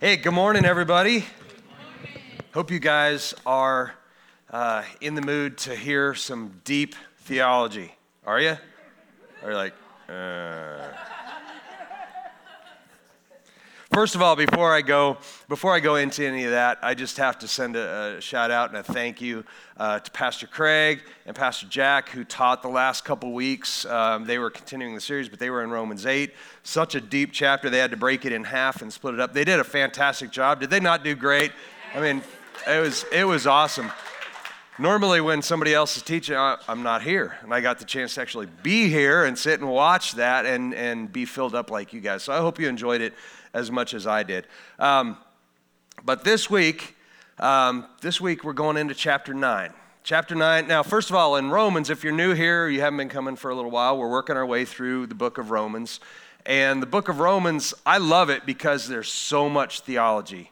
Hey, good morning, everybody. Hope you guys are uh, in the mood to hear some deep theology. Are you? Are you like, uh... First of all, before I go, before I go into any of that, I just have to send a, a shout out and a thank you uh, to Pastor Craig and Pastor Jack, who taught the last couple weeks. Um, they were continuing the series, but they were in Romans 8. Such a deep chapter, they had to break it in half and split it up. They did a fantastic job. Did they not do great? I mean, it was it was awesome. Normally, when somebody else is teaching, I'm not here. And I got the chance to actually be here and sit and watch that and, and be filled up like you guys. So I hope you enjoyed it as much as I did. Um, but this week, um, this week we're going into chapter 9. Chapter 9. Now, first of all, in Romans, if you're new here, you haven't been coming for a little while, we're working our way through the book of Romans. And the book of Romans, I love it because there's so much theology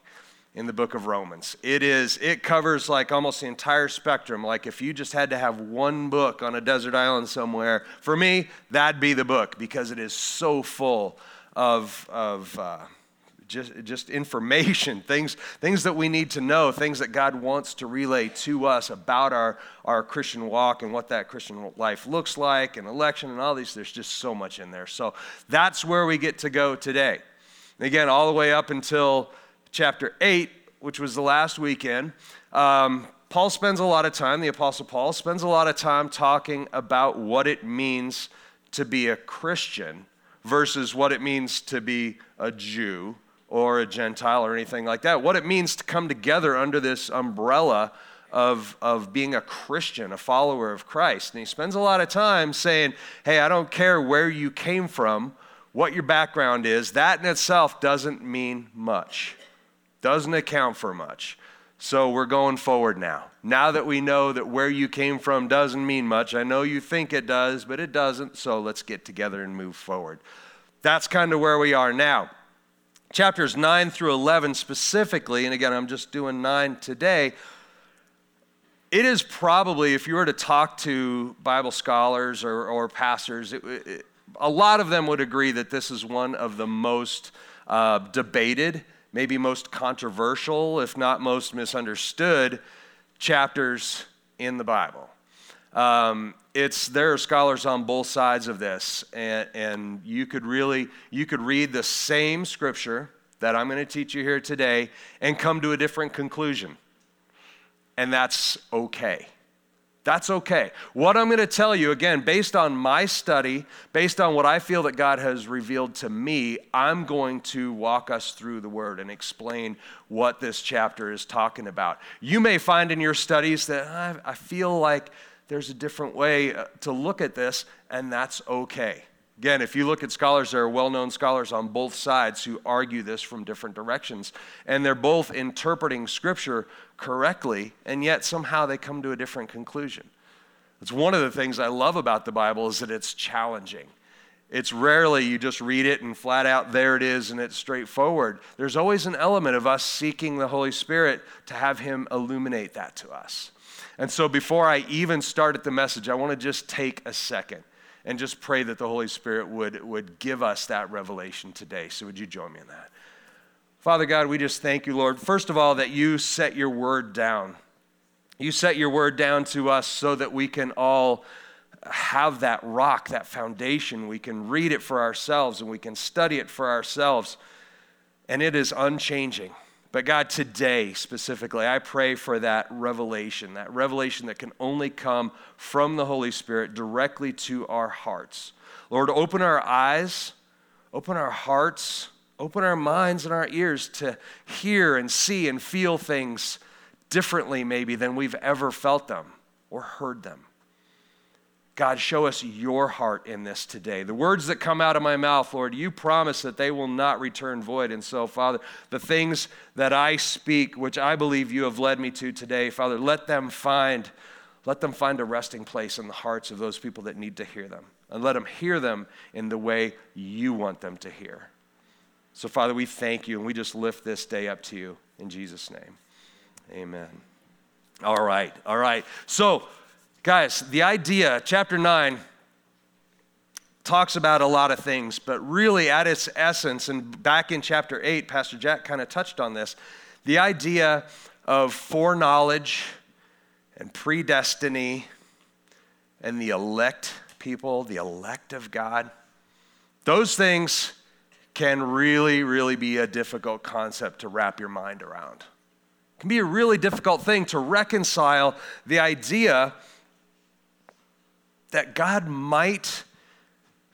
in the book of Romans. It is it covers like almost the entire spectrum. Like if you just had to have one book on a desert island somewhere, for me, that'd be the book because it is so full of, of uh, just, just information, things, things that we need to know, things that God wants to relay to us about our, our Christian walk and what that Christian life looks like and election and all these. There's just so much in there. So that's where we get to go today. And again, all the way up until chapter 8, which was the last weekend. Um, Paul spends a lot of time, the Apostle Paul spends a lot of time talking about what it means to be a Christian versus what it means to be a Jew or a Gentile or anything like that. What it means to come together under this umbrella of, of being a Christian, a follower of Christ. And he spends a lot of time saying, Hey, I don't care where you came from, what your background is, that in itself doesn't mean much, doesn't account for much. So we're going forward now. Now that we know that where you came from doesn't mean much, I know you think it does, but it doesn't, so let's get together and move forward. That's kind of where we are now. Chapters 9 through 11 specifically, and again, I'm just doing 9 today. It is probably, if you were to talk to Bible scholars or, or pastors, it, it, a lot of them would agree that this is one of the most uh, debated maybe most controversial, if not most misunderstood, chapters in the Bible. Um, it's there are scholars on both sides of this, and, and you could really you could read the same scripture that I'm going to teach you here today and come to a different conclusion, and that's okay. That's okay. What I'm going to tell you, again, based on my study, based on what I feel that God has revealed to me, I'm going to walk us through the Word and explain what this chapter is talking about. You may find in your studies that ah, I, feel like there's a different way uh, to look at this, and that's okay. Again, if you look at scholars, there are well known scholars on both sides who argue this from different directions. And they're both interpreting Scripture correctly, and yet somehow they come to a different conclusion. It's one of the things I love about the Bible is that it's challenging. It's rarely you just read it and flat out there it is and it's straightforward. There's always an element of us seeking the Holy Spirit to have Him illuminate that to us. And so before I even started the message, I want to just take a second and just pray that the Holy Spirit would, would give us that revelation today. So would you join me in that? Father God, we just thank you, Lord, first of all, that you set your word down. You set your word down to us so that we can all have that rock, that foundation. We can read it for ourselves and we can study it for ourselves. And it is unchanging. But God, today specifically, I pray for that revelation, that revelation that can only come from the Holy Spirit directly to our hearts. Lord, open our eyes, open our hearts Open our minds and our ears to hear and see and feel things differently, maybe, than we've ever felt them or heard them. God, show us your heart in this today. The words that come out of my mouth, Lord, you promise that they will not return void. And so, Father, the things that I speak, which I believe you have led me to today, Father, let them find, let them find a resting place in the hearts of those people that need to hear them. And let them hear them in the way you want them to hear. So, Father, we thank you and we just lift this day up to you in Jesus' name. Amen. All right, all right. So, guys, the idea, chapter 9, talks about a lot of things, but really at its essence, and back in chapter 8, Pastor Jack kind of touched on this the idea of foreknowledge and predestiny and the elect people, the elect of God. Those things can really, really be a difficult concept to wrap your mind around. It can be a really difficult thing to reconcile the idea that God might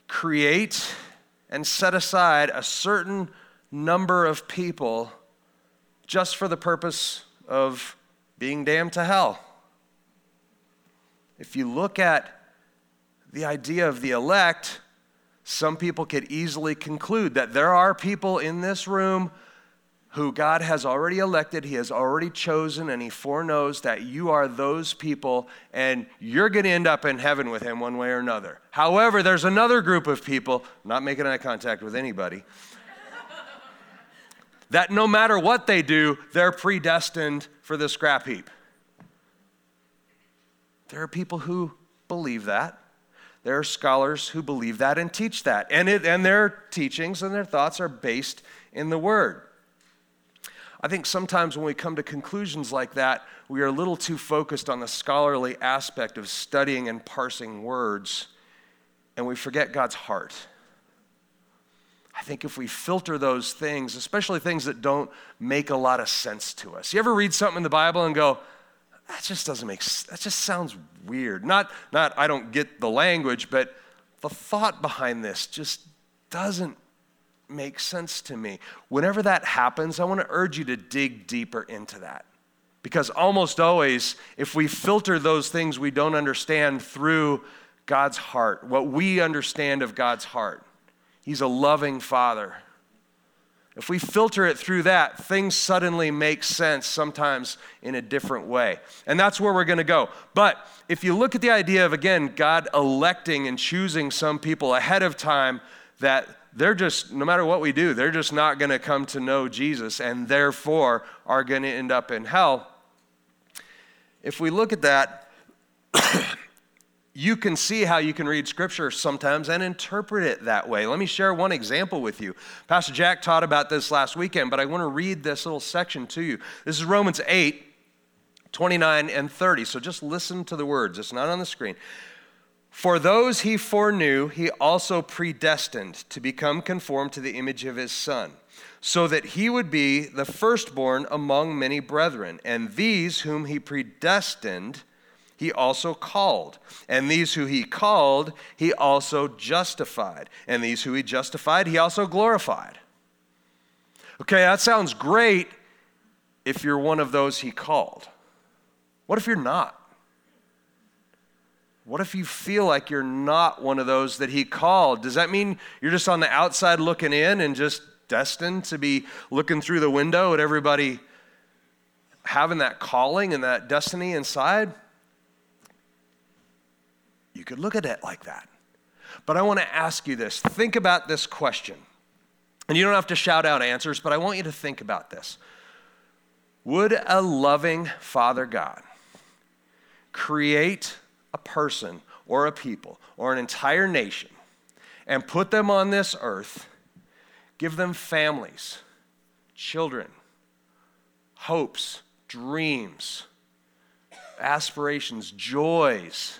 create and set aside a certain number of people just for the purpose of being damned to hell. If you look at the idea of the elect, some people could easily conclude that there are people in this room who God has already elected, He has already chosen, and He foreknows that you are those people and you're going to end up in heaven with Him one way or another. However, there's another group of people, not making eye contact with anybody, that no matter what they do, they're predestined for the scrap heap. There are people who believe that. There are scholars who believe that and teach that. And, it, and their teachings and their thoughts are based in the Word. I think sometimes when we come to conclusions like that, we are a little too focused on the scholarly aspect of studying and parsing words, and we forget God's heart. I think if we filter those things, especially things that don't make a lot of sense to us. You ever read something in the Bible and go, that just doesn't make that just sounds weird. Not not I don't get the language, but the thought behind this just doesn't make sense to me. Whenever that happens, I want to urge you to dig deeper into that. Because almost always, if we filter those things we don't understand through God's heart, what we understand of God's heart, He's a loving Father. If we filter it through that, things suddenly make sense, sometimes in a different way. And that's where we're going to go. But if you look at the idea of, again, God electing and choosing some people ahead of time that they're just, no matter what we do, they're just not going to come to know Jesus and therefore are going to end up in hell. If we look at that, you can see how you can read scripture sometimes and interpret it that way. Let me share one example with you. Pastor Jack taught about this last weekend, but I want to read this little section to you. This is Romans 8, 29 and 30. So just listen to the words, it's not on the screen. For those he foreknew, he also predestined to become conformed to the image of his Son, so that he would be the firstborn among many brethren. And these whom he predestined, he also called. And these who he called, he also justified. And these who he justified, he also glorified. Okay, that sounds great if you're one of those he called. What if you're not? What if you feel like you're not one of those that he called? Does that mean you're just on the outside looking in and just destined to be looking through the window at everybody having that calling and that destiny inside? You could look at it like that. But I want to ask you this think about this question. And you don't have to shout out answers, but I want you to think about this. Would a loving Father God create a person or a people or an entire nation and put them on this earth, give them families, children, hopes, dreams, aspirations, joys.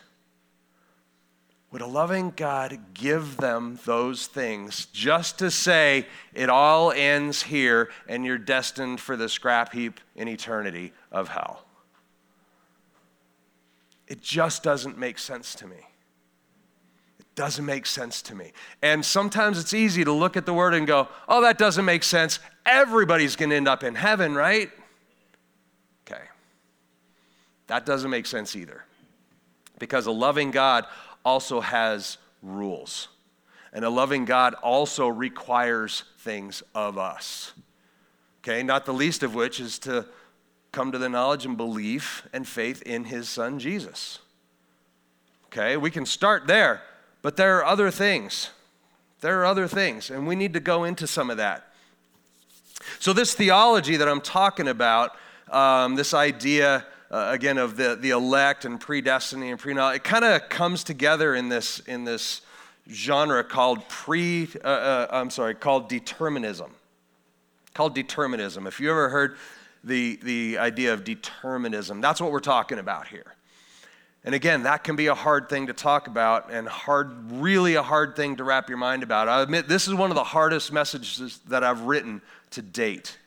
Would a loving God give them those things just to say it all ends here and you're destined for the scrap heap in eternity of hell? It just doesn't make sense to me. It doesn't make sense to me. And sometimes it's easy to look at the word and go, oh, that doesn't make sense. Everybody's going to end up in heaven, right? Okay. That doesn't make sense either. Because a loving God also has rules. And a loving God also requires things of us. Okay, not the least of which is to come to the knowledge and belief and faith in his son Jesus. Okay, we can start there, but there are other things. There are other things, and we need to go into some of that. So, this theology that I'm talking about, um, this idea, uh, again, of the, the elect and predestiny and pre it kind of comes together in this, in this genre called pre, uh, uh, I'm sorry, called determinism. Called determinism. If you ever heard the, the idea of determinism, that's what we're talking about here. And again, that can be a hard thing to talk about and hard, really a hard thing to wrap your mind about. I admit this is one of the hardest messages that I've written to date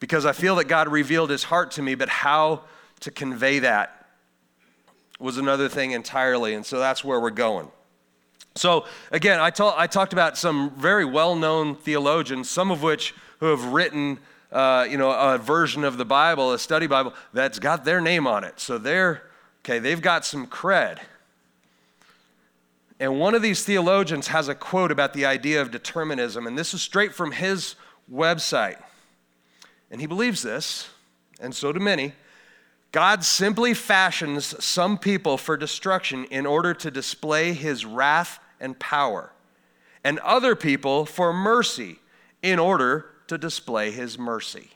because I feel that God revealed his heart to me, but how to convey that was another thing entirely. And so that's where we're going. So again, I, ta- I talked about some very well-known theologians, some of which who have written, uh, you know, a version of the Bible, a study Bible that's got their name on it. So they're Okay, they've got some cred. And one of these theologians has a quote about the idea of determinism, and this is straight from his website. And he believes this, and so do many. God simply fashions some people for destruction in order to display his wrath and power, and other people for mercy in order to display his mercy.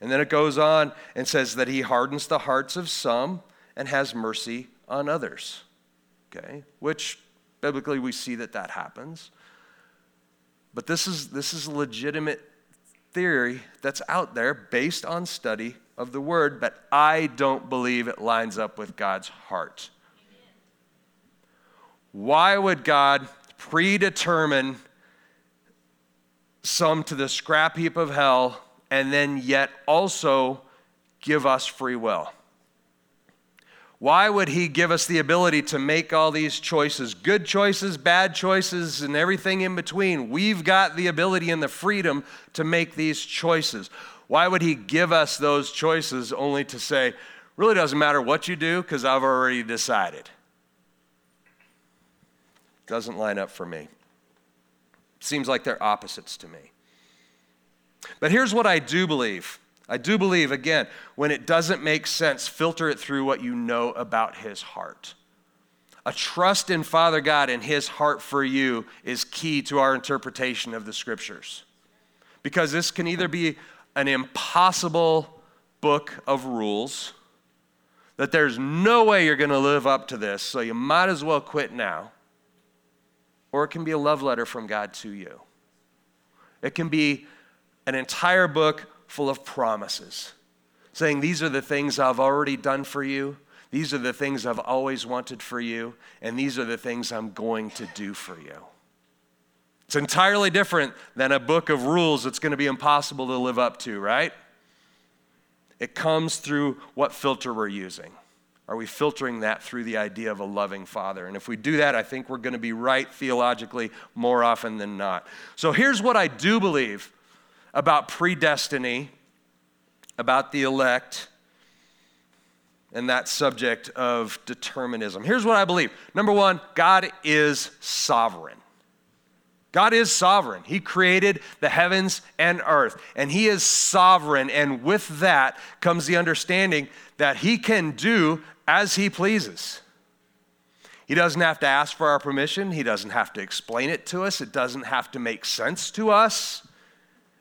And then it goes on and says that he hardens the hearts of some and has mercy on others. Okay? Which biblically we see that that happens. But this is, this is a legitimate theory that's out there based on study of the word, but I don't believe it lines up with God's heart. Why would God predetermine some to the scrap heap of hell and then yet also give us free will? Why would He give us the ability to make all these choices? Good choices, bad choices, and everything in between. We've got the ability and the freedom to make these choices. Why would He give us those choices only to say, really doesn't matter what you do because I've already decided? Doesn't line up for me. Seems like they're opposites to me. But here's what I do believe. I do believe, again, when it doesn't make sense, filter it through what you know about his heart. A trust in Father God and his heart for you is key to our interpretation of the scriptures. Because this can either be an impossible book of rules, that there's no way you're going to live up to this, so you might as well quit now, or it can be a love letter from God to you. It can be an entire book full of promises, saying, These are the things I've already done for you. These are the things I've always wanted for you. And these are the things I'm going to do for you. It's entirely different than a book of rules that's going to be impossible to live up to, right? It comes through what filter we're using. Are we filtering that through the idea of a loving father? And if we do that, I think we're going to be right theologically more often than not. So here's what I do believe about predestiny, about the elect, and that subject of determinism. Here's what I believe number one, God is sovereign. God is sovereign. He created the heavens and earth, and He is sovereign. And with that comes the understanding that He can do as He pleases. He doesn't have to ask for our permission, He doesn't have to explain it to us, it doesn't have to make sense to us.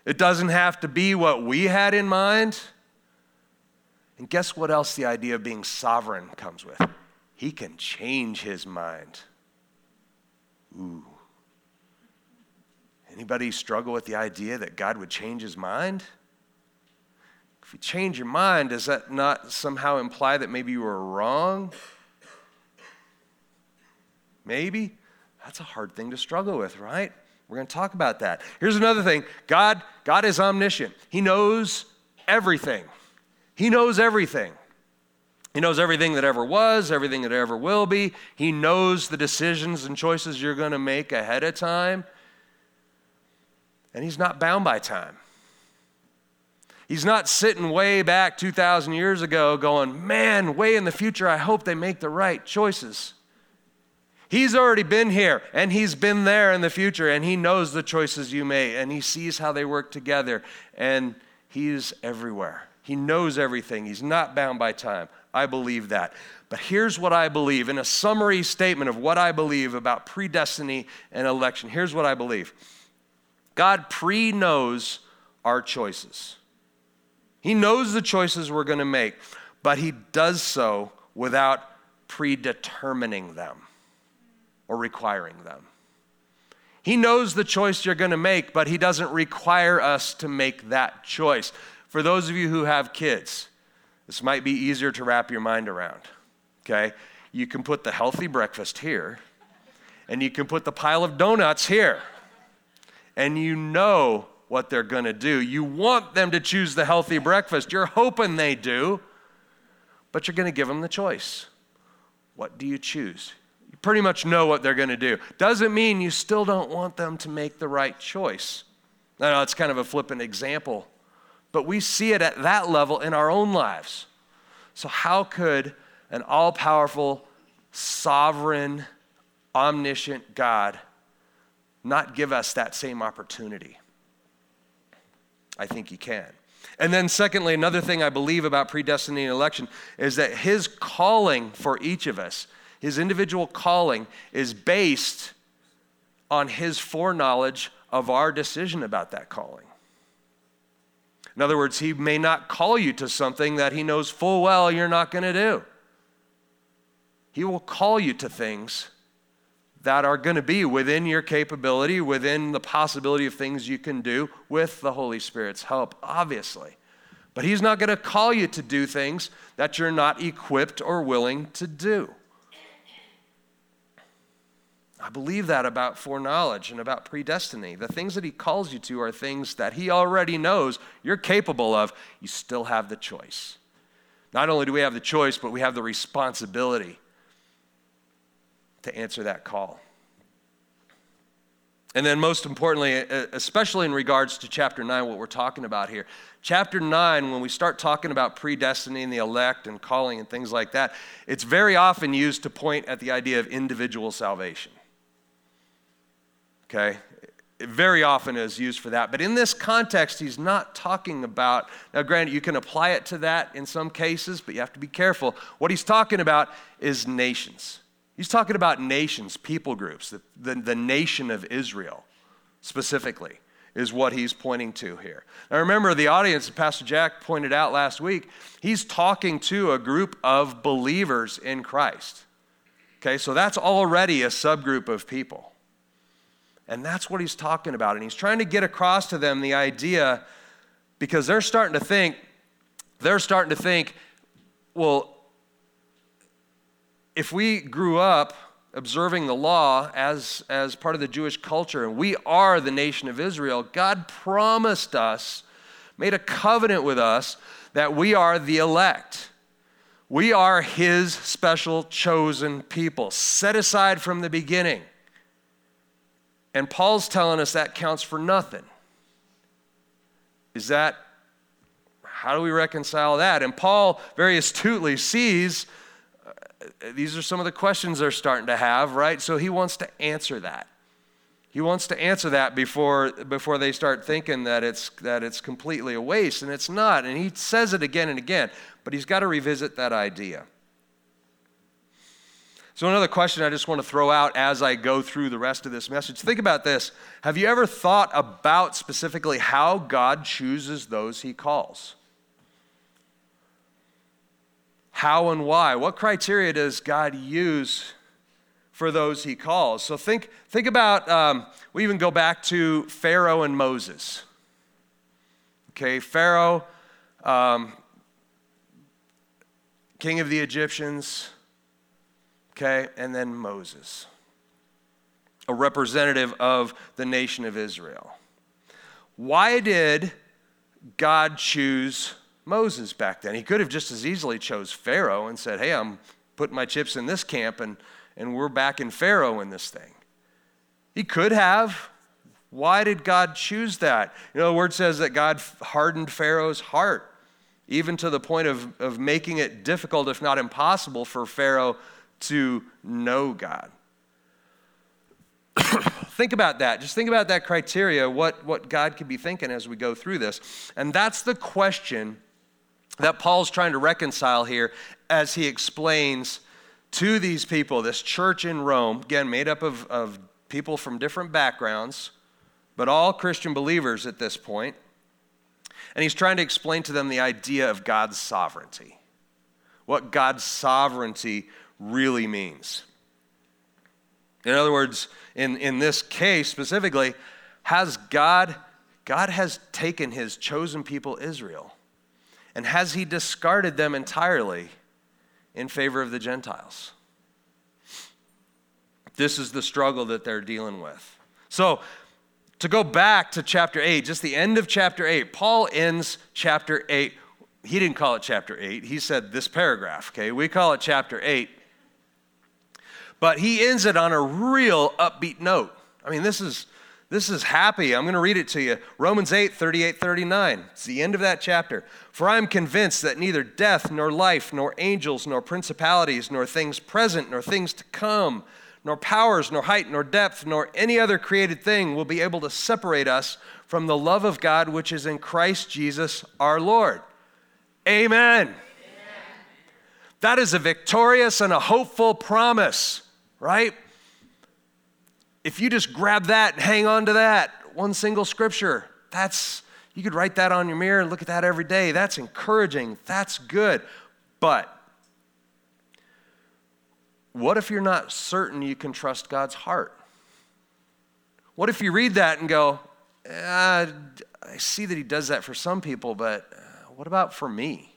It doesn't have to be what we had in mind. And guess what else the idea of being sovereign comes with? He can change his mind. Ooh. Anybody struggle with the idea that God would change his mind? You change your mind, does that not somehow imply that maybe you were wrong? Maybe. That's a hard thing to struggle with, right? We're going to talk about that. Here's another thing God, God is omniscient, He knows everything. He knows everything. He knows everything that ever was, everything that ever will be. He knows the decisions and choices you're going to make ahead of time. And He's not bound by time. He's not sitting way back 2,000 years ago going, man, way in the future, I hope they make the right choices. He's already been here and he's been there in the future and he knows the choices you made and he sees how they work together and he's everywhere. He knows everything. He's not bound by time. I believe that. But here's what I believe in a summary statement of what I believe about predestiny and election. Here's what I believe God pre knows our choices. He knows the choices we're going to make, but He does so without predetermining them or requiring them. He knows the choice you're going to make, but He doesn't require us to make that choice. For those of you who have kids, this might be easier to wrap your mind around. Okay? You can put the healthy breakfast here, and you can put the pile of donuts here. And you know what they're going to do. You want them to choose the healthy breakfast. You're hoping they do, but you're going to give them the choice. What do you choose? You pretty much know what they're going to do. Doesn't mean you still don't want them to make the right choice. I know it's kind of a flippant example, but we see it at that level in our own lives. So, how could an all powerful, sovereign, omniscient God not give us that same opportunity? I think He can. And then, secondly, another thing I believe about predestinating election is that His calling for each of us, His individual calling, is based on His foreknowledge of our decision about that calling. In other words, He may not call you to something that He knows full well you're not going to do. He will call you to things that are going to be within your capability, within the possibility of things you can do with the Holy Spirit's help, obviously. But He's not going to call you to do things that you're not equipped or willing to do. I believe that about foreknowledge and about predestiny. The things that He calls you to are things that He already knows you're capable of. You still have the choice. Not only do we have the choice, but we have the responsibility to answer that call. And then, most importantly, especially in regards to chapter 9, what we're talking about here. Chapter 9, when we start talking about predestiny and the elect and calling and things like that, it's very often used to point at the idea of individual salvation okay? It very often is used for that. But in this context, he's not talking about, now, granted, you can apply it to that in some cases, but you have to be careful. What he's talking about is nations. He's talking about nations, people groups, the, the, the nation of Israel specifically is what he's pointing to here. Now, remember, the audience, Pastor Jack pointed out last week, he's talking to a group of believers in Christ. Okay, so that's already a subgroup of people. And that's what he's talking about. And he's trying to get across to them the idea because they're starting to think, they're starting to think, well, if we grew up observing the law as, as part of the Jewish culture and we are the nation of Israel, God promised us, made a covenant with us that we are the elect. We are his special chosen people, set aside from the beginning. And Paul's telling us that counts for nothing. Is that, how do we reconcile that? And Paul very astutely sees these are some of the questions they're starting to have, right? So he wants to answer that. He wants to answer that before, before they start thinking that it's, that it's completely a waste, and it's not. And he says it again and again, but he's got to revisit that idea. So, another question I just want to throw out as I go through the rest of this message think about this. Have you ever thought about specifically how God chooses those he calls? How and why? What criteria does God use for those he calls? So, think, think about, um, we even go back to Pharaoh and Moses. Okay, Pharaoh, um, king of the Egyptians okay, and then Moses, a representative of the nation of Israel. Why did God choose Moses back then? He could have just as easily chose Pharaoh and said, "Hey, I'm putting my chips in this camp and and we're back in Pharaoh in this thing." He could have. Why did God choose that? You know, the word says that God hardened Pharaoh's heart, even to the point of, of making it difficult, if not impossible, for Pharaoh to know God. think about that. Just think about that criteria, what, what God could be thinking as we go through this. And that's the question that Paul's trying to reconcile here as he explains to these people, this church in Rome, again, made up of, of people from different backgrounds, but all Christian believers at this point. And he's trying to explain to them the idea of God's sovereignty, what God's sovereignty really means. In other words, in, in this case specifically, has God, God has taken his chosen people Israel, and has he discarded them entirely in favor of the Gentiles? This is the struggle that they're dealing with. So, to go back to chapter 8, just the end of chapter 8, Paul ends chapter 8. He didn't call it chapter 8, he said this paragraph, okay? We call it chapter 8. But he ends it on a real upbeat note. I mean, this is this is happy. I'm going to read it to you. Romans 8, 38, 39. It's the end of that chapter. For I am convinced that neither death, nor life, nor angels, nor principalities, nor things present, nor things to come, nor powers, nor height, nor depth, nor any other created thing will be able to separate us from the love of God which is in Christ Jesus our Lord. Amen. Amen. That is a victorious and a hopeful promise, right? If you just grab that and hang on to that, one single scripture, that's, you could write that on your mirror and look at that every day. That's encouraging. That's good. But what if you're not certain you can trust God's heart? What if you read that and go, uh, I see that he does that for some people, but uh, what about for me?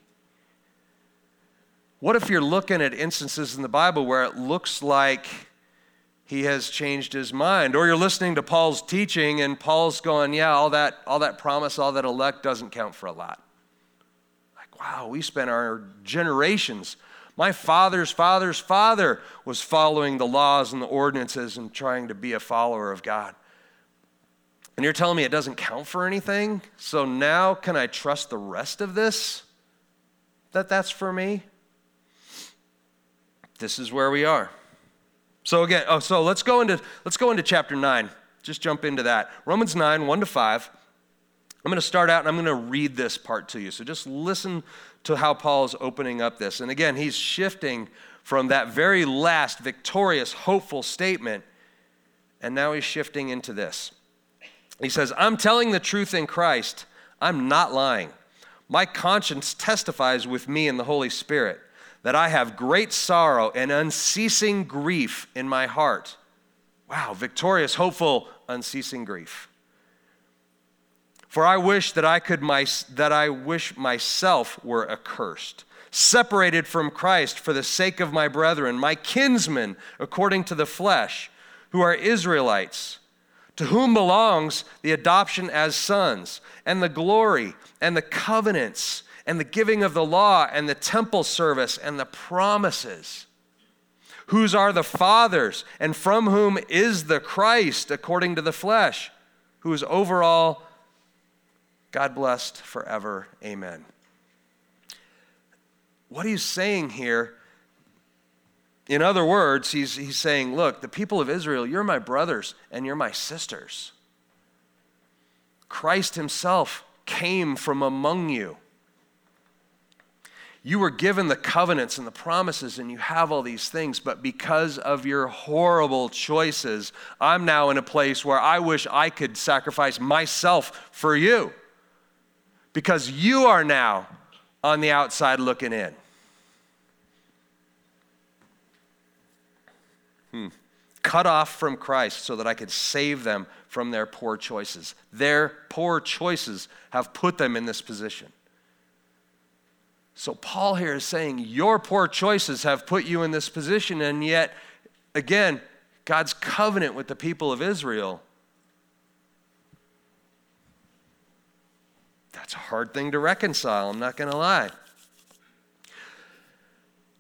What if you're looking at instances in the Bible where it looks like he has changed his mind? Or you're listening to Paul's teaching and Paul's going, yeah, all that, all that promise, all that elect doesn't count for a lot. Like, wow, we spent our generations my father's father's father was following the laws and the ordinances and trying to be a follower of God. And you're telling me it doesn't count for anything? So now can I trust the rest of this? That that's for me? This is where we are. So again, oh, so let's go into let's go into chapter 9. Just jump into that. Romans 9, 1 to 5. I'm going to start out and I'm going to read this part to you. So just listen to how Paul is opening up this. And again, he's shifting from that very last victorious, hopeful statement, and now he's shifting into this. He says, I'm telling the truth in Christ. I'm not lying. My conscience testifies with me in the Holy Spirit that I have great sorrow and unceasing grief in my heart. Wow, victorious, hopeful, unceasing grief. For I wish that I could my, that I wish myself were accursed, separated from Christ for the sake of my brethren, my kinsmen according to the flesh, who are Israelites, to whom belongs the adoption as sons, and the glory, and the covenants, and the giving of the law, and the temple service, and the promises whose are the fathers, and from whom is the Christ according to the flesh, who is over all God blessed forever. Amen. What he's saying here, in other words, he's, he's saying, Look, the people of Israel, you're my brothers and you're my sisters. Christ himself came from among you. You were given the covenants and the promises, and you have all these things, but because of your horrible choices, I'm now in a place where I wish I could sacrifice myself for you because you are now on the outside looking in. Hmm. Cut off from Christ so that I could save them from their poor choices. Their poor choices have put them in this position. So, Paul here is saying, Your poor choices have put you in this position, and yet, again, God's covenant with the people of Israel That's a hard thing to reconcile, I'm not going to lie.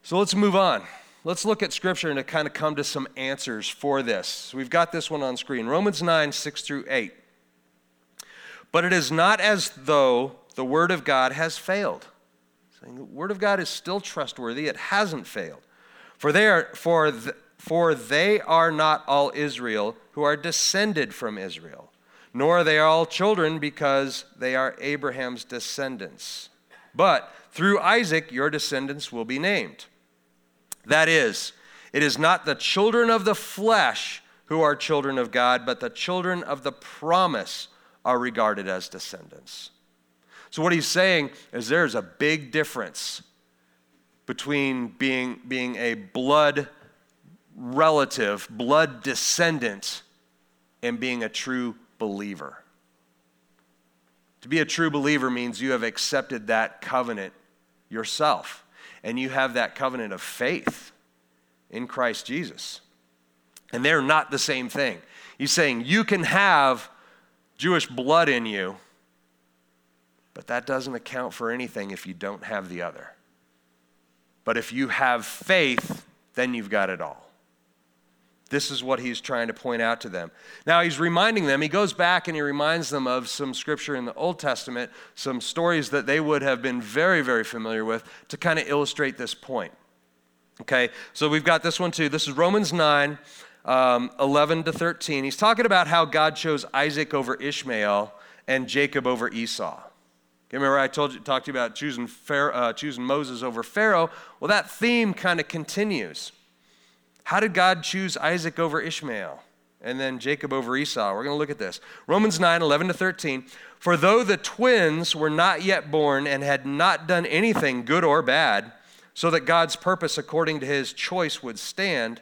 So let's move on. Let's look at scripture and to kind of come to some answers for this. So we've got this one on screen Romans 9, 6 through 8. But it is not as though the word of God has failed. The word of God is still trustworthy, it hasn't failed. For they are, for, the, for they are not all Israel who are descended from Israel nor are they all children because they are Abraham's descendants. But through Isaac your descendants will be named. That is, it is not the children of the flesh who are children of God, but the children of the promise are regarded as descendants. So, what he's saying is there's a big difference between being, being a blood relative, blood descendant, and being a true believer. To be a true believer means you have accepted that covenant yourself, and you have that covenant of faith in Christ Jesus. And they're not the same thing. He's saying you can have Jewish blood in you, but that doesn't account for anything if you don't have the other. But if you have faith, then you've got it all. This is what he's trying to point out to them. Now, he's reminding them, he goes back and he reminds them of some scripture in the Old Testament, some stories that they would have been very, very familiar with to kind of illustrate this point. Okay, so we've got this one too. This is Romans 9, um, 11 to 13. He's talking about how God chose Isaac over Ishmael and Jacob over Esau. Remember, I told you, talked to you about choosing, Pharaoh, uh, choosing Moses over Pharaoh. Well, that theme kind of continues. How did God choose Isaac over Ishmael and then Jacob over Esau? We're going to look at this. Romans 9, 11 to 13. For though the twins were not yet born and had not done anything good or bad, so that God's purpose according to his choice would stand,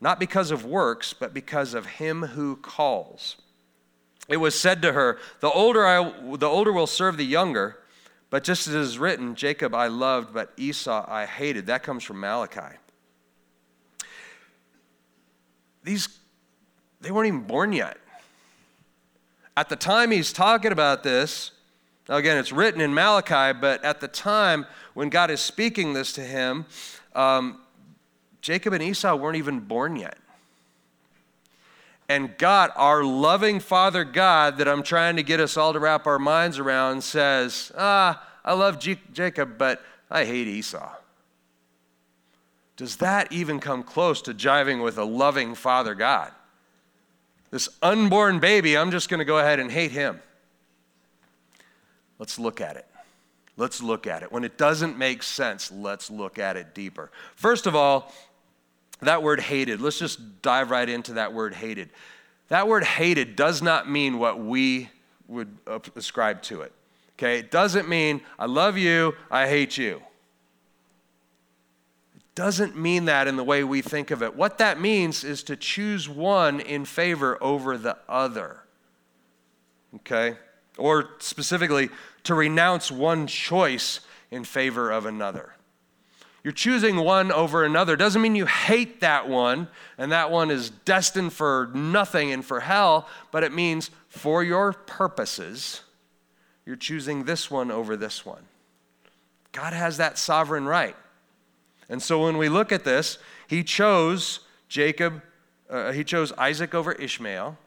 not because of works, but because of him who calls. It was said to her, The older, I, the older will serve the younger, but just as it is written, Jacob I loved, but Esau I hated. That comes from Malachi. These, they weren't even born yet. At the time he's talking about this, now again, it's written in Malachi, but at the time when God is speaking this to him, um, Jacob and Esau weren't even born yet. And God, our loving Father God, that I'm trying to get us all to wrap our minds around, says, Ah, I love G- Jacob, but I hate Esau. Does that even come close to jiving with a loving Father God? This unborn baby, I'm just going to go ahead and hate him. Let's look at it. Let's look at it. When it doesn't make sense, let's look at it deeper. First of all, that word hated, let's just dive right into that word hated. That word hated does not mean what we would ascribe to it. Okay? It doesn't mean I love you, I hate you. It doesn't mean that in the way we think of it. What that means is to choose one in favor over the other. Okay? Or specifically, to renounce one choice in favor of another. You're choosing one over another. Doesn't mean you hate that one and that one is destined for nothing and for hell, but it means for your purposes, you're choosing this one over this one. God has that sovereign right. And so when we look at this, he chose Jacob, uh, he chose Isaac over Ishmael,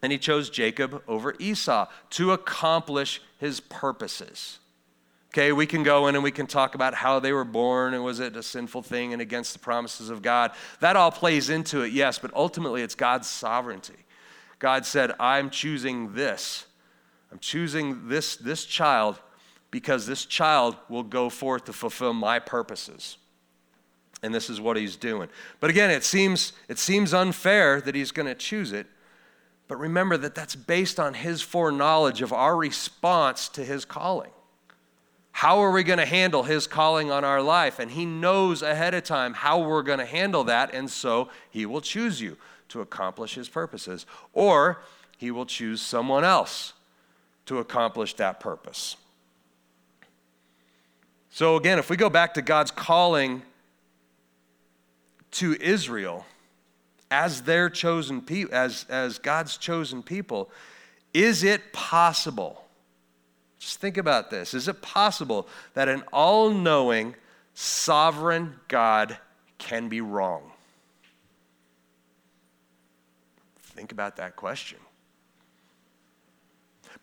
and he chose Jacob over Esau to accomplish his purposes. Okay, we can go in and we can talk about how they were born and was it a sinful thing and against the promises of God. That all plays into it, yes, but ultimately it's God's sovereignty. God said, I'm choosing this. I'm choosing this, this child because this child will go forth to fulfill my purposes. And this is what he's doing. But again, it seems, it seems unfair that he's going to choose it. But remember that that's based on his foreknowledge of our response to his calling. How are we going to handle His calling on our life? And He knows ahead of time how we're going to handle that, and so He will choose you to accomplish His purposes. Or He will choose someone else to accomplish that purpose. So, again, if we go back to God's calling to Israel as their chosen people, as, as God's chosen people, is it possible? Just think about this. Is it possible that an all knowing, sovereign God can be wrong? Think about that question.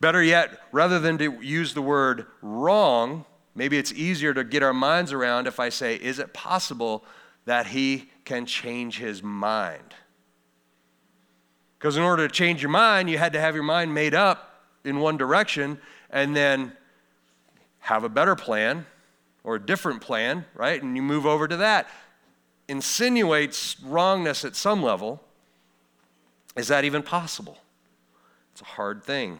Better yet, rather than to use the word wrong, maybe it's easier to get our minds around if I say, is it possible that he can change his mind? Because in order to change your mind, you had to have your mind made up in one direction, and then have a better plan or a different plan, right? And you move over to that. Insinuates wrongness at some level. Is that even possible? It's a hard thing.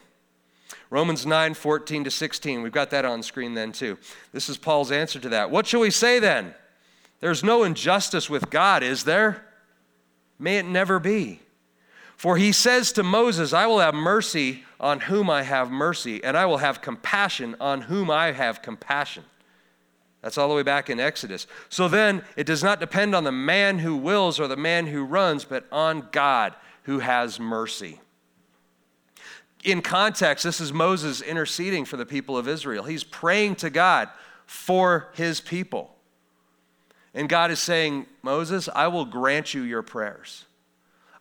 Romans 9, 14 to 16. We've got that on screen then too. This is Paul's answer to that. What shall we say then? There's no injustice with God, is there? May it never be. For he says to Moses, I will have mercy on whom I have mercy, and I will have compassion on whom I have compassion. That's all the way back in Exodus. So then, it does not depend on the man who wills or the man who runs, but on God who has mercy. In context, this is Moses interceding for the people of Israel. He's praying to God for his people. And God is saying, Moses, I will grant you your prayers.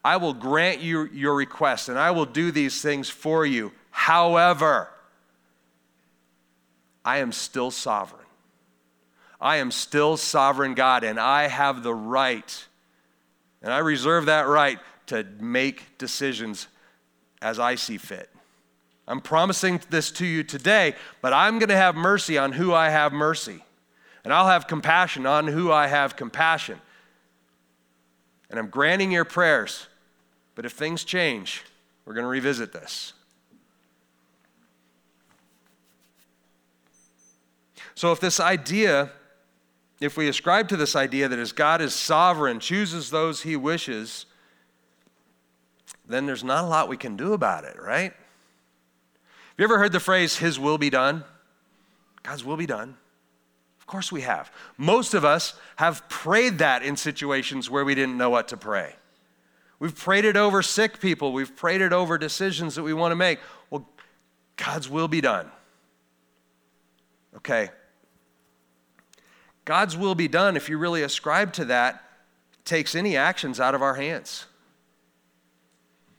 I will grant you your request, and I will do these things for you. However, I am still sovereign. I am still sovereign God, and I have the right, and I reserve that right to make decisions as I see fit. I'm promising this to you today, but I'm going to have mercy on who I have mercy. And I'll have compassion on who I have compassion. And I'm granting your prayers but if things change, we're going to revisit this. So, if this idea, if we ascribe to this idea that as God is sovereign, chooses those he wishes, then there's not a lot we can do about it, right? Have you ever heard the phrase, His will be done? God's will be done. Of course we have. Most of us have prayed that in situations where we didn't know what to pray. We've prayed it over sick people. We've prayed it over decisions that we want to make. Well, God's will be done. Okay. God's will be done, if you really ascribe to that, takes any actions out of our hands.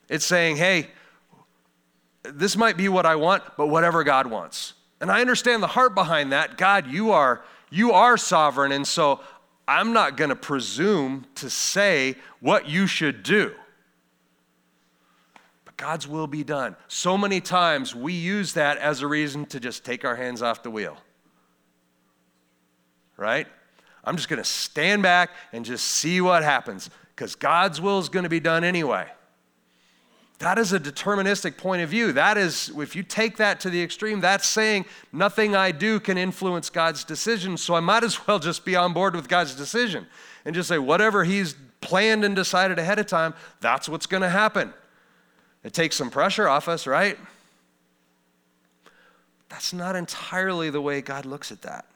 It's saying, hey, this might be what I want, but whatever God wants. And I understand the heart behind that. God, you are you are sovereign, and so I'm not going to presume to say what you should do. But God's will be done. So many times we use that as a reason to just take our hands off the wheel. Right? I'm just going to stand back and just see what happens because God's will is going to be done anyway. That is a deterministic point of view. That is, if you take that to the extreme, that's saying nothing I do can influence God's decision, so I might as well just be on board with God's decision and just say, whatever He's planned and decided ahead of time, that's what's going to happen. It takes some pressure off us, right? That's not entirely the way God looks at that.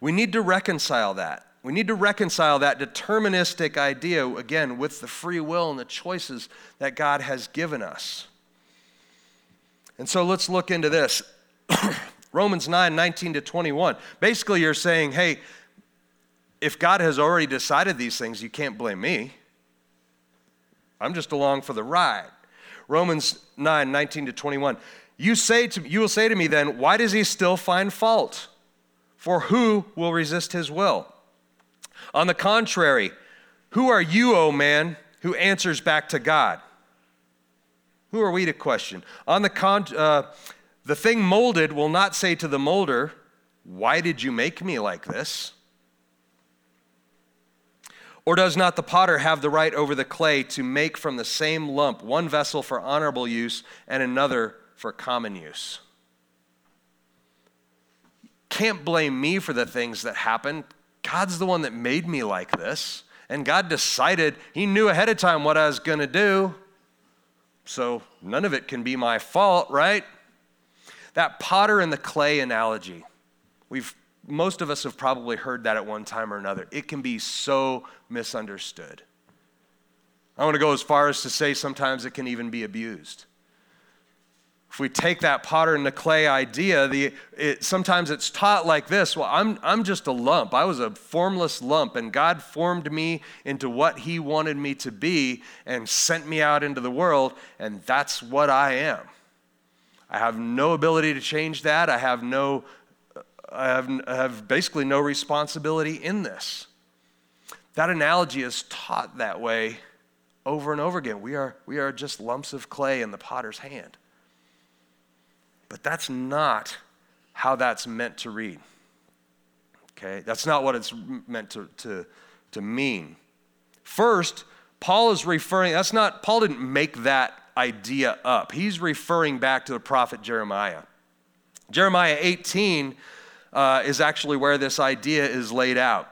We need to reconcile that. We need to reconcile that deterministic idea, again, with the free will and the choices that God has given us. And so let's look into this. Romans 9 19 to 21. Basically, you're saying, hey, if God has already decided these things, you can't blame me. I'm just along for the ride. Romans 9 19 to 21. You, say to, you will say to me then, why does he still find fault? For who will resist his will? On the contrary, who are you, O man, who answers back to God? Who are we to question? On the con, uh, the thing molded will not say to the molder, Why did you make me like this? Or does not the potter have the right over the clay to make from the same lump one vessel for honorable use and another for common use? Can't blame me for the things that happen. God's the one that made me like this. And God decided, He knew ahead of time what I was going to do. So none of it can be my fault, right? That potter and the clay analogy, we've, most of us have probably heard that at one time or another. It can be so misunderstood. I want to go as far as to say sometimes it can even be abused if we take that potter and the clay idea, the, it, sometimes it's taught like this well, I'm, I'm just a lump. I was a formless lump, and God formed me into what He wanted me to be and sent me out into the world, and that's what I am. I have no ability to change that. I have no, I have, I have basically no responsibility in this. That analogy is taught that way over and over again. We are, we are just lumps of clay in the potter's hand. But that's not how that's meant to read. Okay? That's not what it's meant to, to, to mean. First, Paul is referring, that's not, Paul didn't make that idea up. He's referring back to the prophet Jeremiah. Jeremiah 18, uh, is actually where this idea is laid out.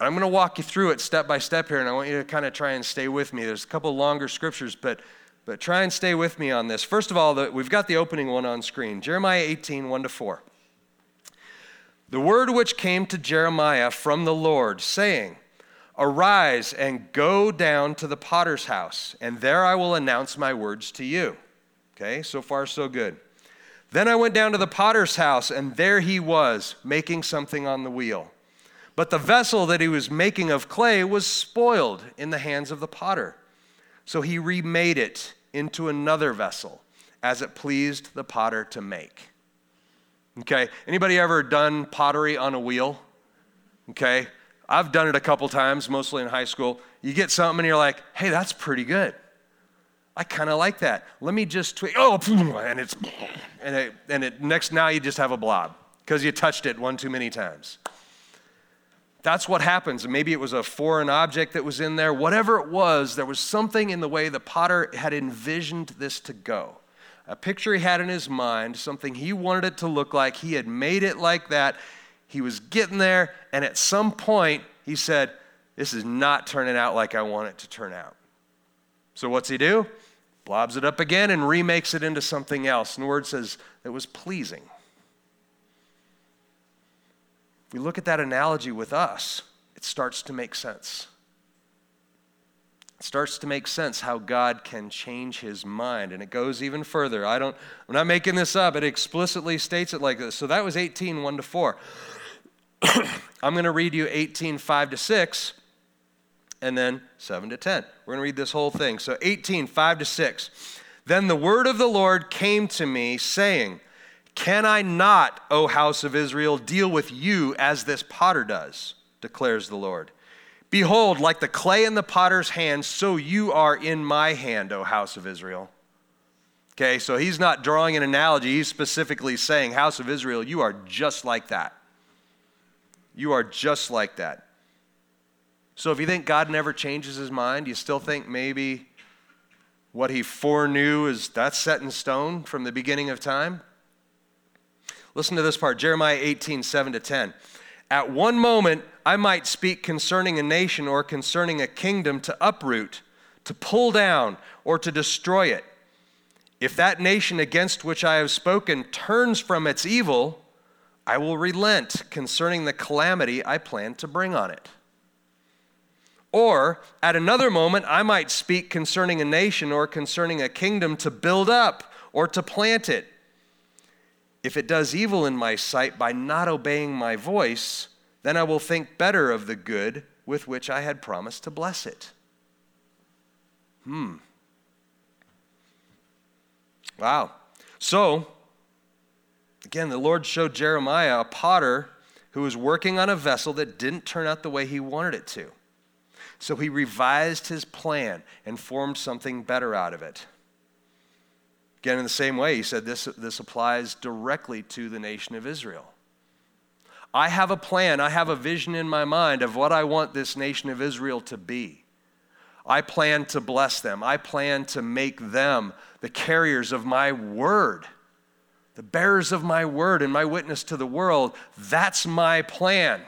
I'm going to walk you through it step by step here, and I want you to kind of try and stay with me. There's a couple longer scriptures, but, but try and stay with me on this. First of all, the, we've got the opening one on screen Jeremiah 18, 1 to 4. The word which came to Jeremiah from the Lord, saying, Arise and go down to the potter's house, and there I will announce my words to you. Okay, so far so good. Then I went down to the potter's house, and there he was, making something on the wheel. But the vessel that he was making of clay was spoiled in the hands of the potter. So he remade it into another vessel, as it pleased the potter to make. Okay, anybody ever done pottery on a wheel? Okay, I've done it a couple times, mostly in high school. You get something and you're like, hey, that's pretty good. I kind of like that. Let me just tweak. Oh, and it's, and it, and it, next now you just have a blob because you touched it one too many times. That's what happens. Maybe it was a foreign object that was in there. Whatever it was, there was something in the way the potter had envisioned this to go. A picture he had in his mind, something he wanted it to look like. He had made it like that. He was getting there, and at some point, he said, This is not turning out like I want it to turn out. So, what's he do? Blobs it up again and remakes it into something else. And the word says it was pleasing. If we look at that analogy with us, it starts to make sense. It starts to make sense how God can change his mind. And it goes even further. I don't, I'm not making this up. It explicitly states it like this. So that was 18, 1 to 4. I'm going to read you 18, 5 to 6, and then 7 to 10. We're going to read this whole thing. So 18, 5 to 6. Then the word of the Lord came to me, saying, can I not, O house of Israel, deal with you as this potter does, declares the Lord? Behold, like the clay in the potter's hand, so you are in my hand, O house of Israel. Okay, so he's not drawing an analogy. He's specifically saying, House of Israel, you are just like that. You are just like that. So if you think God never changes his mind, you still think maybe what he foreknew is that's set in stone from the beginning of time? Listen to this part Jeremiah 18, 7 to 10. At one moment, I might speak concerning a nation or concerning a kingdom to uproot, to pull down, or to destroy it. If that nation against which I have spoken turns from its evil, I will relent concerning the calamity I plan to bring on it. Or at another moment, I might speak concerning a nation or concerning a kingdom to build up or to plant it. If it does evil in my sight by not obeying my voice, then I will think better of the good with which I had promised to bless it. Hmm. Wow. So, again, the Lord showed Jeremiah a potter who was working on a vessel that didn't turn out the way he wanted it to. So he revised his plan and formed something better out of it. Again, in the same way, he said this, this applies directly to the nation of Israel. I have a plan, I have a vision in my mind of what I want this nation of Israel to be. I plan to bless them, I plan to make them the carriers of my word, the bearers of my word and my witness to the world. That's my plan.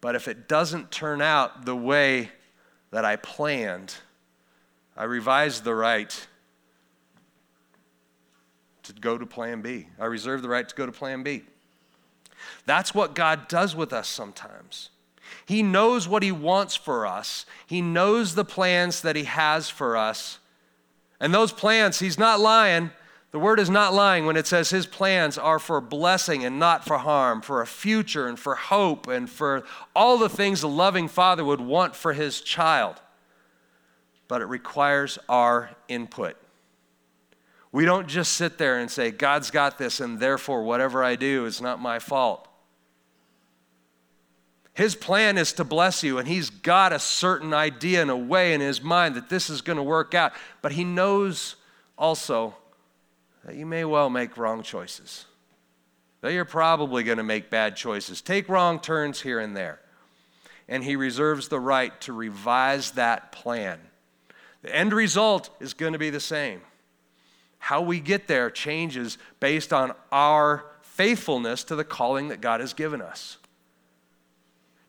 But if it doesn't turn out the way that I planned, I revise the right to go to plan B. I reserve the right to go to plan B. That's what God does with us sometimes. He knows what He wants for us, He knows the plans that He has for us. And those plans, He's not lying. The word is not lying when it says His plans are for blessing and not for harm, for a future and for hope and for all the things a loving father would want for his child. But it requires our input. We don't just sit there and say, God's got this, and therefore whatever I do is not my fault. His plan is to bless you, and He's got a certain idea and a way in His mind that this is going to work out. But He knows also that you may well make wrong choices, that you're probably going to make bad choices, take wrong turns here and there. And He reserves the right to revise that plan. The end result is going to be the same. How we get there changes based on our faithfulness to the calling that God has given us.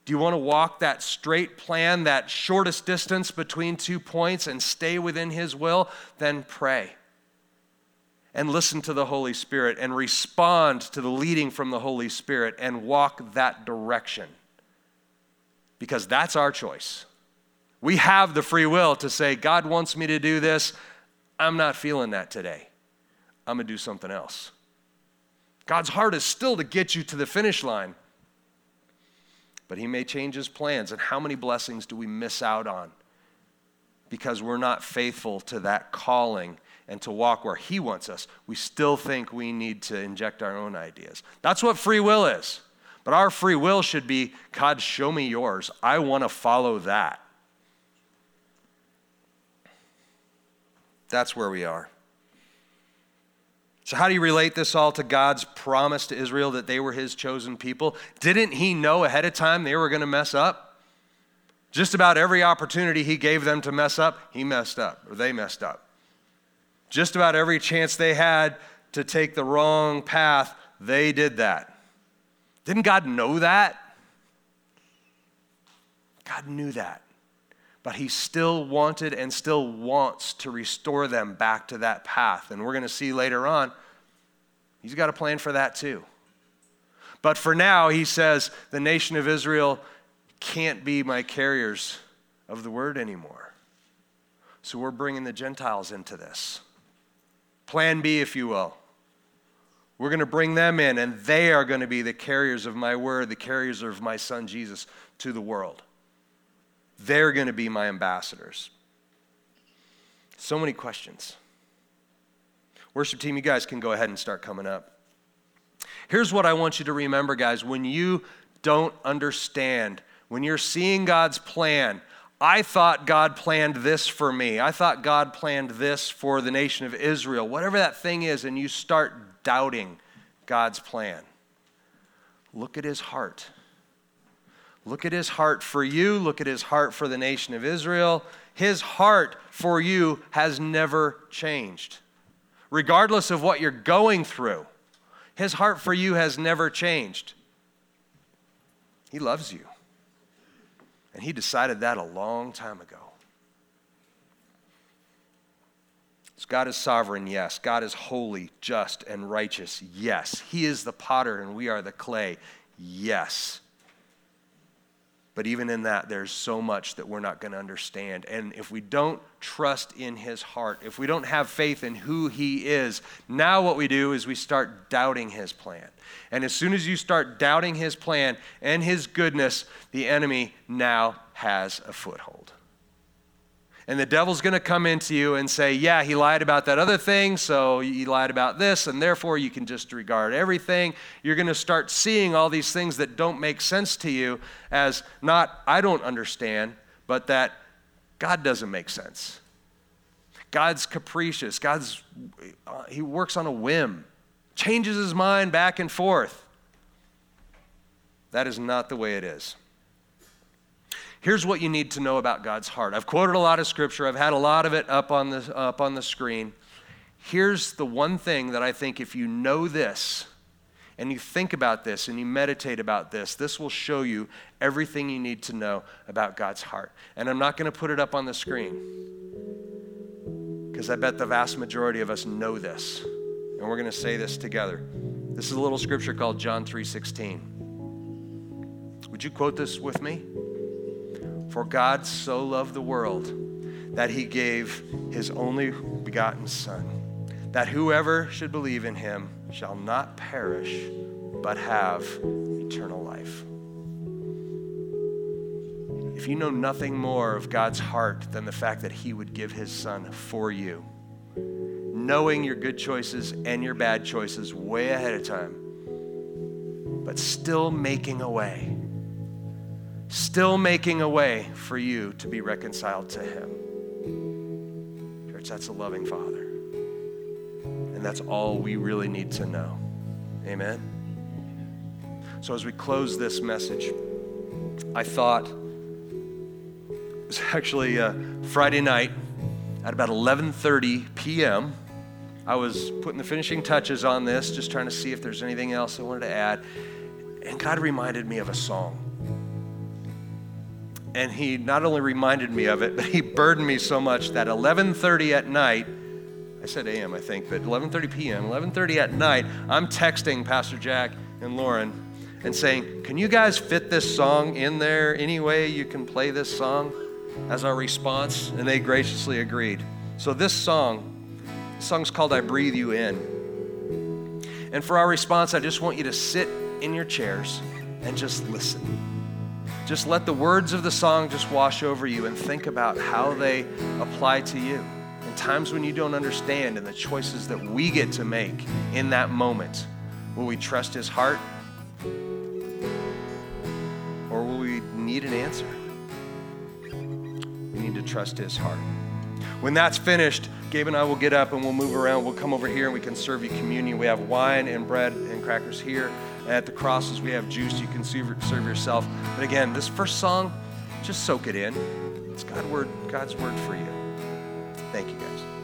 Do you want to walk that straight plan, that shortest distance between two points, and stay within His will? Then pray and listen to the Holy Spirit and respond to the leading from the Holy Spirit and walk that direction. Because that's our choice. We have the free will to say, God wants me to do this. I'm not feeling that today. I'm going to do something else. God's heart is still to get you to the finish line but he may change his plans. And how many blessings do we miss out on because we're not faithful to that calling and to walk where he wants us? We still think we need to inject our own ideas. That's what free will is. But our free will should be God, show me yours. I want to follow that. That's where we are. So, how do you relate this all to God's promise to Israel that they were his chosen people? Didn't he know ahead of time they were going to mess up? Just about every opportunity he gave them to mess up, he messed up, or they messed up. Just about every chance they had to take the wrong path, they did that. Didn't God know that? God knew that. But he still wanted and still wants to restore them back to that path. And we're going to see later on, he's got a plan for that too. But for now, he says, the nation of Israel can't be my carriers of the word anymore. So we're bringing the Gentiles into this. Plan B, if you will. We're going to bring them in, and they are going to be the carriers of my word, the carriers of my son Jesus to the world. They're going to be my ambassadors. So many questions. Worship team, you guys can go ahead and start coming up. Here's what I want you to remember, guys. When you don't understand, when you're seeing God's plan, I thought God planned this for me. I thought God planned this for the nation of Israel. Whatever that thing is, and you start doubting God's plan, look at his heart. Look at his heart for you. Look at his heart for the nation of Israel. His heart for you has never changed. Regardless of what you're going through, his heart for you has never changed. He loves you. And he decided that a long time ago. So God is sovereign, yes. God is holy, just, and righteous, yes. He is the potter and we are the clay, yes. But even in that, there's so much that we're not going to understand. And if we don't trust in his heart, if we don't have faith in who he is, now what we do is we start doubting his plan. And as soon as you start doubting his plan and his goodness, the enemy now has a foothold. And the devil's going to come into you and say, Yeah, he lied about that other thing, so he lied about this, and therefore you can just regard everything. You're going to start seeing all these things that don't make sense to you as not, I don't understand, but that God doesn't make sense. God's capricious. God's, uh, he works on a whim, changes his mind back and forth. That is not the way it is. Here's what you need to know about God's heart. I've quoted a lot of scripture, I've had a lot of it up on the, up on the screen. Here's the one thing that I think if you know this, and you think about this and you meditate about this, this will show you everything you need to know about God's heart. And I'm not going to put it up on the screen because I bet the vast majority of us know this. And we're going to say this together. This is a little scripture called John 3:16. Would you quote this with me? For God so loved the world that he gave his only begotten Son, that whoever should believe in him shall not perish, but have eternal life. If you know nothing more of God's heart than the fact that he would give his Son for you, knowing your good choices and your bad choices way ahead of time, but still making a way still making a way for you to be reconciled to Him. Church, that's a loving Father. And that's all we really need to know. Amen? So as we close this message, I thought it was actually uh, Friday night at about 11:30 p.m. I was putting the finishing touches on this, just trying to see if there's anything else I wanted to add. And God reminded me of a song. And he not only reminded me of it, but he burdened me so much that 11:30 at night, I said AM, I think, but 11:30 p.m., 11:30 at night, I'm texting Pastor Jack and Lauren and saying, "Can you guys fit this song in there any way you can play this song as our response?" And they graciously agreed. So this song, this song's called "I Breathe You In." And for our response, I just want you to sit in your chairs and just listen. Just let the words of the song just wash over you and think about how they apply to you. In times when you don't understand and the choices that we get to make in that moment. Will we trust his heart? Or will we need an answer? We need to trust his heart. When that's finished, Gabe and I will get up and we'll move around. We'll come over here and we can serve you communion. We have wine and bread and crackers here. At the crosses, we have juice. You can serve, yourself. But again, this first song, just soak it in. It's word, God's word for you. Thank you, guys.